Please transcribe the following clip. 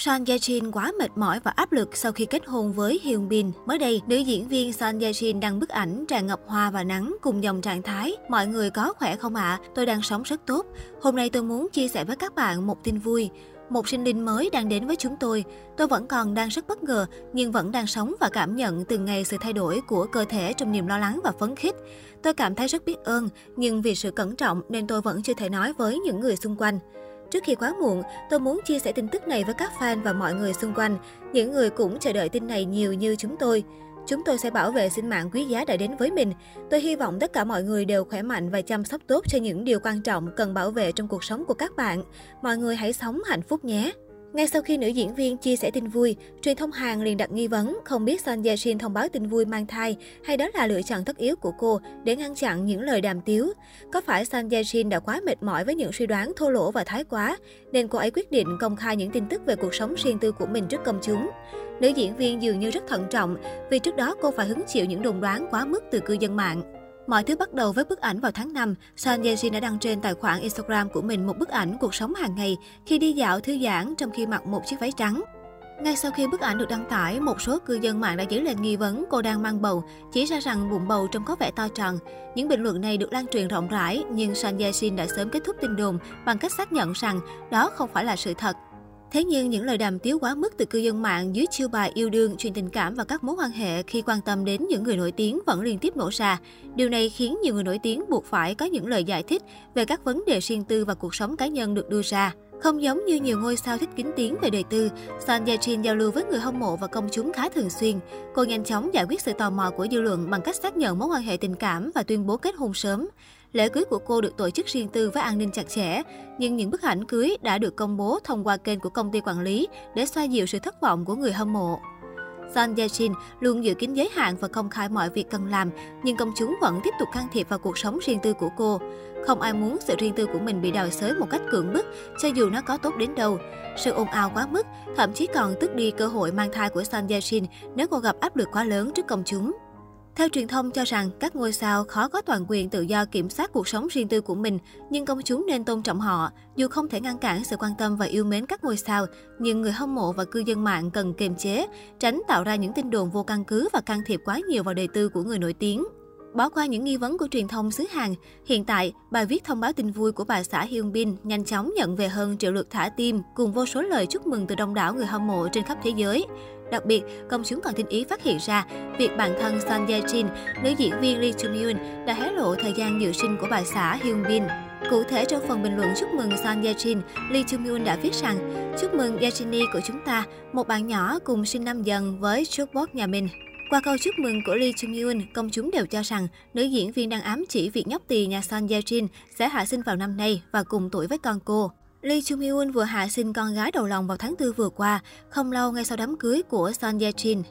Son Ye Jin quá mệt mỏi và áp lực sau khi kết hôn với Hyun Bin. Mới đây, nữ diễn viên Son Ye Jin đăng bức ảnh tràn ngập hoa và nắng cùng dòng trạng thái. Mọi người có khỏe không ạ? À? Tôi đang sống rất tốt. Hôm nay tôi muốn chia sẻ với các bạn một tin vui. Một sinh linh mới đang đến với chúng tôi. Tôi vẫn còn đang rất bất ngờ, nhưng vẫn đang sống và cảm nhận từng ngày sự thay đổi của cơ thể trong niềm lo lắng và phấn khích. Tôi cảm thấy rất biết ơn, nhưng vì sự cẩn trọng nên tôi vẫn chưa thể nói với những người xung quanh. Trước khi quá muộn, tôi muốn chia sẻ tin tức này với các fan và mọi người xung quanh, những người cũng chờ đợi tin này nhiều như chúng tôi. Chúng tôi sẽ bảo vệ sinh mạng quý giá đã đến với mình. Tôi hy vọng tất cả mọi người đều khỏe mạnh và chăm sóc tốt cho những điều quan trọng cần bảo vệ trong cuộc sống của các bạn. Mọi người hãy sống hạnh phúc nhé! Ngay sau khi nữ diễn viên chia sẻ tin vui, truyền thông Hàn liền đặt nghi vấn không biết Son Ye Shin thông báo tin vui mang thai hay đó là lựa chọn tất yếu của cô để ngăn chặn những lời đàm tiếu. Có phải Son Ye Shin đã quá mệt mỏi với những suy đoán thô lỗ và thái quá, nên cô ấy quyết định công khai những tin tức về cuộc sống riêng tư của mình trước công chúng? Nữ diễn viên dường như rất thận trọng vì trước đó cô phải hứng chịu những đồn đoán quá mức từ cư dân mạng. Mọi thứ bắt đầu với bức ảnh vào tháng 5. Son Ye Jin đã đăng trên tài khoản Instagram của mình một bức ảnh cuộc sống hàng ngày khi đi dạo thư giãn trong khi mặc một chiếc váy trắng. Ngay sau khi bức ảnh được đăng tải, một số cư dân mạng đã dấy lên nghi vấn cô đang mang bầu, chỉ ra rằng bụng bầu trông có vẻ to tròn. Những bình luận này được lan truyền rộng rãi, nhưng Son Ye Jin đã sớm kết thúc tin đồn bằng cách xác nhận rằng đó không phải là sự thật. Thế nhưng những lời đàm tiếu quá mức từ cư dân mạng dưới chiêu bài yêu đương, truyền tình cảm và các mối quan hệ khi quan tâm đến những người nổi tiếng vẫn liên tiếp nổ ra. Điều này khiến nhiều người nổi tiếng buộc phải có những lời giải thích về các vấn đề riêng tư và cuộc sống cá nhân được đưa ra. Không giống như nhiều ngôi sao thích kính tiếng về đời tư, Son Ye Jin giao lưu với người hâm mộ và công chúng khá thường xuyên. Cô nhanh chóng giải quyết sự tò mò của dư luận bằng cách xác nhận mối quan hệ tình cảm và tuyên bố kết hôn sớm. Lễ cưới của cô được tổ chức riêng tư với an ninh chặt chẽ, nhưng những bức ảnh cưới đã được công bố thông qua kênh của công ty quản lý để xoa dịu sự thất vọng của người hâm mộ. Son Ye Jin luôn giữ kín giới hạn và công khai mọi việc cần làm, nhưng công chúng vẫn tiếp tục can thiệp vào cuộc sống riêng tư của cô. Không ai muốn sự riêng tư của mình bị đào xới một cách cưỡng bức, cho dù nó có tốt đến đâu. Sự ồn ào quá mức, thậm chí còn tước đi cơ hội mang thai của Son Ye Jin nếu cô gặp áp lực quá lớn trước công chúng. Theo truyền thông cho rằng, các ngôi sao khó có toàn quyền tự do kiểm soát cuộc sống riêng tư của mình, nhưng công chúng nên tôn trọng họ. Dù không thể ngăn cản sự quan tâm và yêu mến các ngôi sao, nhưng người hâm mộ và cư dân mạng cần kiềm chế, tránh tạo ra những tin đồn vô căn cứ và can thiệp quá nhiều vào đời tư của người nổi tiếng. Bỏ qua những nghi vấn của truyền thông xứ Hàn, hiện tại, bài viết thông báo tin vui của bà xã Hyun Bin nhanh chóng nhận về hơn triệu lượt thả tim cùng vô số lời chúc mừng từ đông đảo người hâm mộ trên khắp thế giới. Đặc biệt, công chúng còn tinh ý phát hiện ra việc bản thân Son Ye Jin, nữ diễn viên Lee Chung Yoon đã hé lộ thời gian dự sinh của bà xã Hyun Bin. Cụ thể trong phần bình luận chúc mừng Son Ye Jin, Lee Chung Yoon đã viết rằng chúc mừng Yejini của chúng ta, một bạn nhỏ cùng sinh năm dần với Jukebox nhà mình. Qua câu chúc mừng của Lee Chung Yoon, công chúng đều cho rằng nữ diễn viên đang ám chỉ việc nhóc tỳ nhà Son Ye Jin sẽ hạ sinh vào năm nay và cùng tuổi với con cô. Lee Chung Hyun vừa hạ sinh con gái đầu lòng vào tháng 4 vừa qua, không lâu ngay sau đám cưới của Son Ye Jin.